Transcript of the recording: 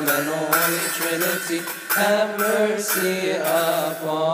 Come and Holy Trinity, have mercy upon